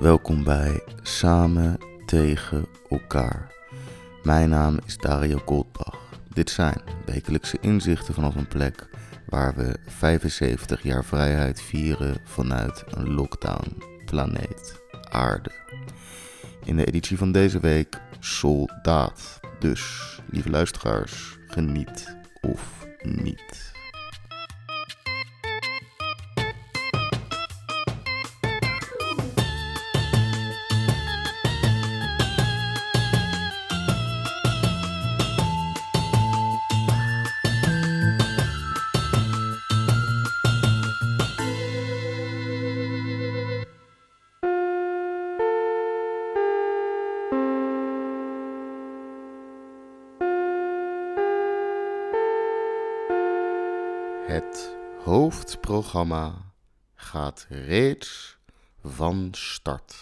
Welkom bij Samen tegen elkaar. Mijn naam is Dario Goldbach. Dit zijn wekelijkse inzichten vanaf een plek waar we 75 jaar vrijheid vieren vanuit een lockdown planeet Aarde. In de editie van deze week Soldaat. Dus, lieve luisteraars, geniet of niet. Hoofdprogramma gaat reeds van start.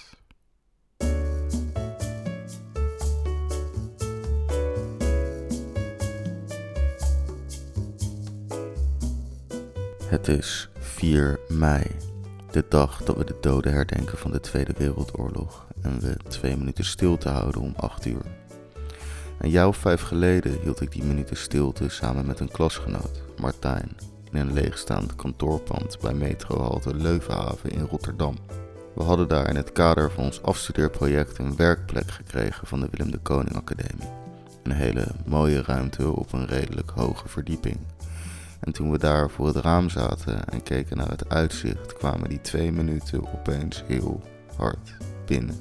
Het is 4 mei, de dag dat we de doden herdenken van de Tweede Wereldoorlog en we twee minuten stilte houden om 8 uur. Een jaar of vijf geleden hield ik die minuten stilte samen met een klasgenoot, Martijn, in een leegstaand kantoorpand bij metrohalte Leuvenhaven in Rotterdam. We hadden daar in het kader van ons afstudeerproject een werkplek gekregen van de Willem de Koning Academie. Een hele mooie ruimte op een redelijk hoge verdieping. En toen we daar voor het raam zaten en keken naar het uitzicht, kwamen die twee minuten opeens heel hard binnen.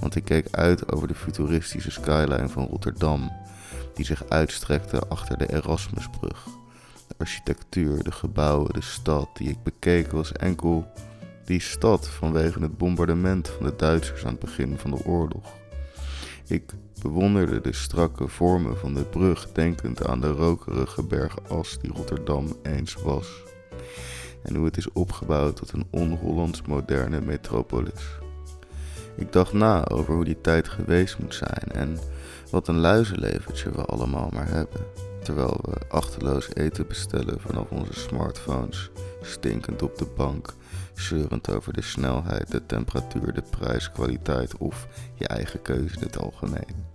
Want ik keek uit over de futuristische skyline van Rotterdam, die zich uitstrekte achter de Erasmusbrug. De architectuur, de gebouwen, de stad die ik bekeek was enkel die stad vanwege het bombardement van de Duitsers aan het begin van de oorlog. Ik bewonderde de strakke vormen van de brug, denkend aan de rokerige bergas die Rotterdam eens was. En hoe het is opgebouwd tot een on-Hollands moderne metropolis. Ik dacht na over hoe die tijd geweest moet zijn en wat een luizenleventje we allemaal maar hebben. Terwijl we achterloos eten bestellen vanaf onze smartphones, stinkend op de bank, zeurend over de snelheid, de temperatuur, de prijs, kwaliteit of je eigen keuze in het algemeen.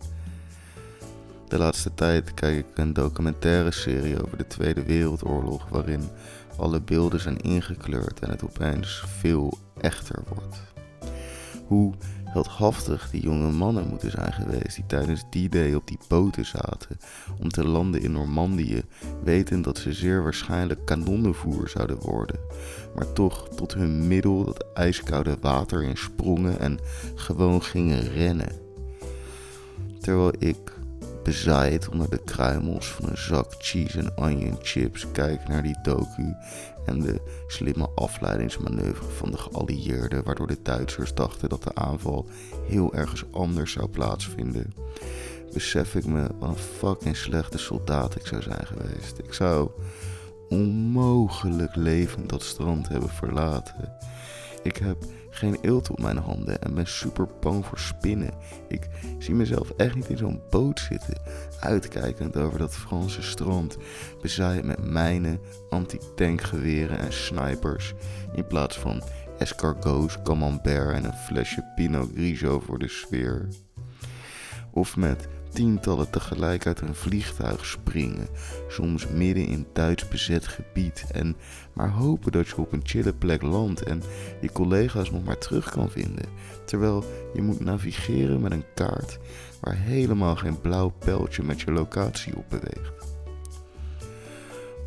De laatste tijd kijk ik een documentaire serie over de Tweede Wereldoorlog waarin alle beelden zijn ingekleurd en het opeens veel echter wordt. Hoe heldhaftig die jonge mannen moeten zijn geweest die tijdens die day op die boten zaten om te landen in Normandië, wetend dat ze zeer waarschijnlijk kanonnenvoer zouden worden, maar toch tot hun middel dat ijskoude water in sprongen en gewoon gingen rennen. Terwijl ik bezaaid onder de kruimels van een zak cheese en onion chips kijk naar die docu en de slimme afleidingsmanoeuvre van de geallieerden, waardoor de Duitsers dachten dat de aanval heel ergens anders zou plaatsvinden, besef ik me wat een fucking slechte soldaat ik zou zijn geweest. Ik zou onmogelijk levend dat strand hebben verlaten. Ik heb geen eelt op mijn handen en ben super bang voor spinnen. Ik zie mezelf echt niet in zo'n boot zitten, uitkijkend over dat Franse strand, bezaaid met mijnen, anti-tankgeweren en snipers, in plaats van escargots, camembert en een flesje Pinot Grigio voor de sfeer. Of met tientallen tegelijk uit een vliegtuig springen, soms midden in Duits bezet gebied en maar hopen dat je op een chille plek landt en je collega's nog maar terug kan vinden, terwijl je moet navigeren met een kaart waar helemaal geen blauw pijltje met je locatie op beweegt.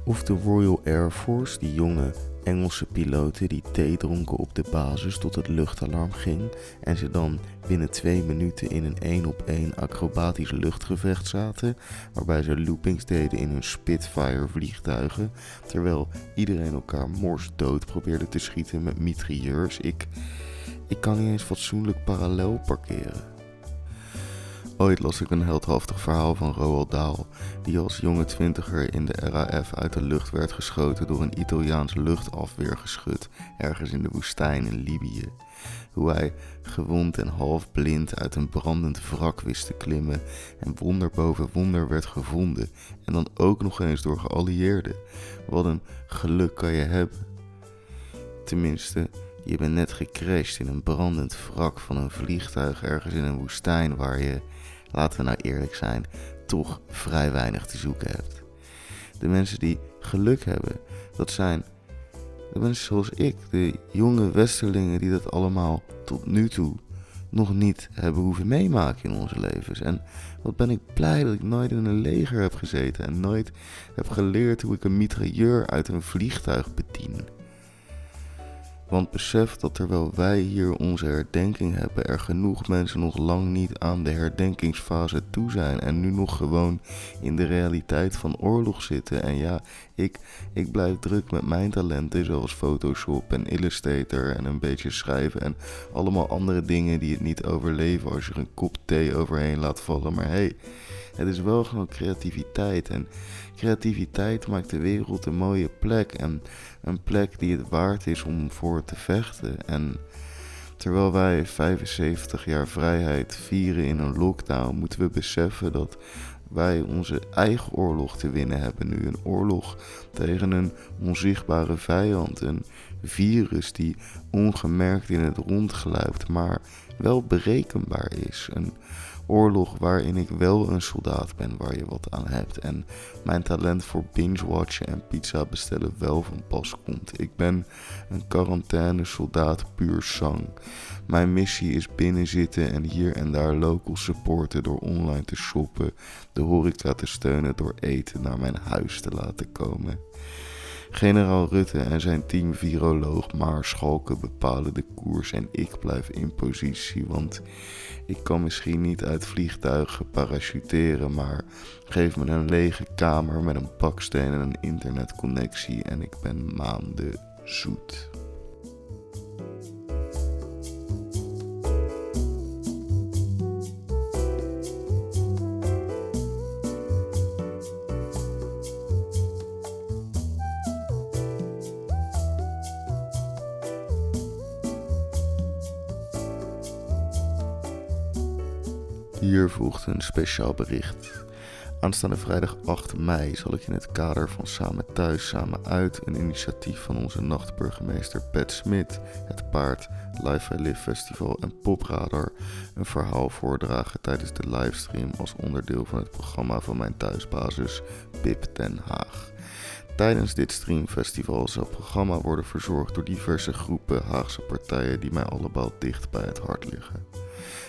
Of de Royal Air Force, die jonge Engelse piloten die thee dronken op de basis tot het luchtalarm ging en ze dan binnen twee minuten in een één op één acrobatisch luchtgevecht zaten, waarbij ze loopings deden in hun Spitfire vliegtuigen, terwijl iedereen elkaar mors dood probeerde te schieten met mitrailleurs. Ik, ik kan niet eens fatsoenlijk parallel parkeren. Ooit las ik een heldhaftig verhaal van Roald Dahl, die als jonge twintiger in de RAF uit de lucht werd geschoten door een Italiaans luchtafweergeschut ergens in de woestijn in Libië. Hoe hij gewond en half blind uit een brandend wrak wist te klimmen en wonder boven wonder werd gevonden en dan ook nog eens door geallieerden. Wat een geluk kan je hebben. Tenminste, Je bent net gecrashed in een brandend wrak van een vliegtuig ergens in een woestijn waar je, laten we nou eerlijk zijn, toch vrij weinig te zoeken hebt. De mensen die geluk hebben, dat zijn de mensen zoals ik, de jonge westerlingen die dat allemaal tot nu toe nog niet hebben hoeven meemaken in onze levens. En wat ben ik blij dat ik nooit in een leger heb gezeten en nooit heb geleerd hoe ik een mitrailleur uit een vliegtuig bedien. Want besef dat terwijl wij hier onze herdenking hebben, er genoeg mensen nog lang niet aan de herdenkingsfase toe zijn. En nu nog gewoon in de realiteit van oorlog zitten. En ja, ik, ik blijf druk met mijn talenten, zoals Photoshop en Illustrator en een beetje schrijven. En allemaal andere dingen die het niet overleven als je er een kop thee overheen laat vallen. Maar hey, het is wel gewoon creativiteit. En creativiteit maakt de wereld een mooie plek. En een plek die het waard is om voor te vechten. En terwijl wij 75 jaar vrijheid vieren in een lockdown, moeten we beseffen dat wij onze eigen oorlog te winnen hebben nu. Een oorlog tegen een onzichtbare vijand. Een virus die ongemerkt in het rond gluipt, maar wel berekenbaar is. Een oorlog waarin ik wel een soldaat ben waar je wat aan hebt. En mijn talent voor binge-watchen en pizza bestellen wel van pas komt. Ik ben een quarantaine soldaat puur sang. Mijn missie is binnenzitten en hier en daar local supporten door online te shoppen, de horeca te steunen door eten naar mijn huis te laten komen. Generaal Rutte en zijn team viroloog Maarschalken bepalen de koers en ik blijf in positie, want ik kan misschien niet uit vliegtuigen parachuteren, maar geef me een lege kamer met een baksteen en een internetconnectie en ik ben maanden zoet. Hier volgt een speciaal bericht. Aanstaande vrijdag 8 mei zal ik in het kader van Samen Thuis, Samen Uit, een initiatief van onze nachtburgemeester Pat Smit, het Paard, Live I Live Festival en Popradar een verhaal voordragen tijdens de livestream als onderdeel van het programma van mijn thuisbasis Pip Den Haag. Tijdens dit streamfestival zal het programma worden verzorgd door diverse groepen Haagse partijen die mij allemaal dicht bij het hart liggen.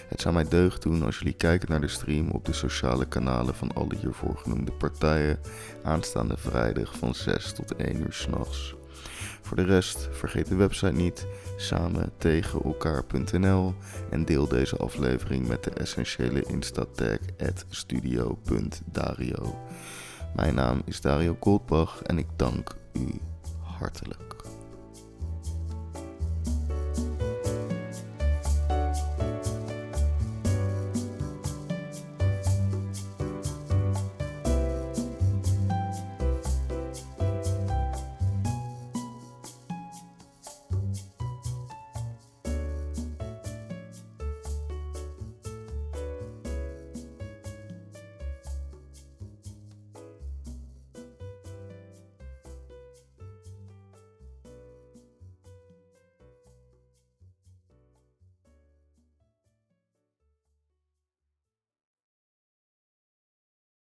Het zou mij deugd doen als jullie kijken naar de stream op de sociale kanalen van alle hiervoor genoemde partijen aanstaande vrijdag van 6 tot 1 uur s'nachts. Voor de rest, vergeet de website niet, samen tegen elkaar.nl en deel deze aflevering met de essentiële insta-tag studio.dario. Mijn naam is Dario Goldbach en ik dank u hartelijk.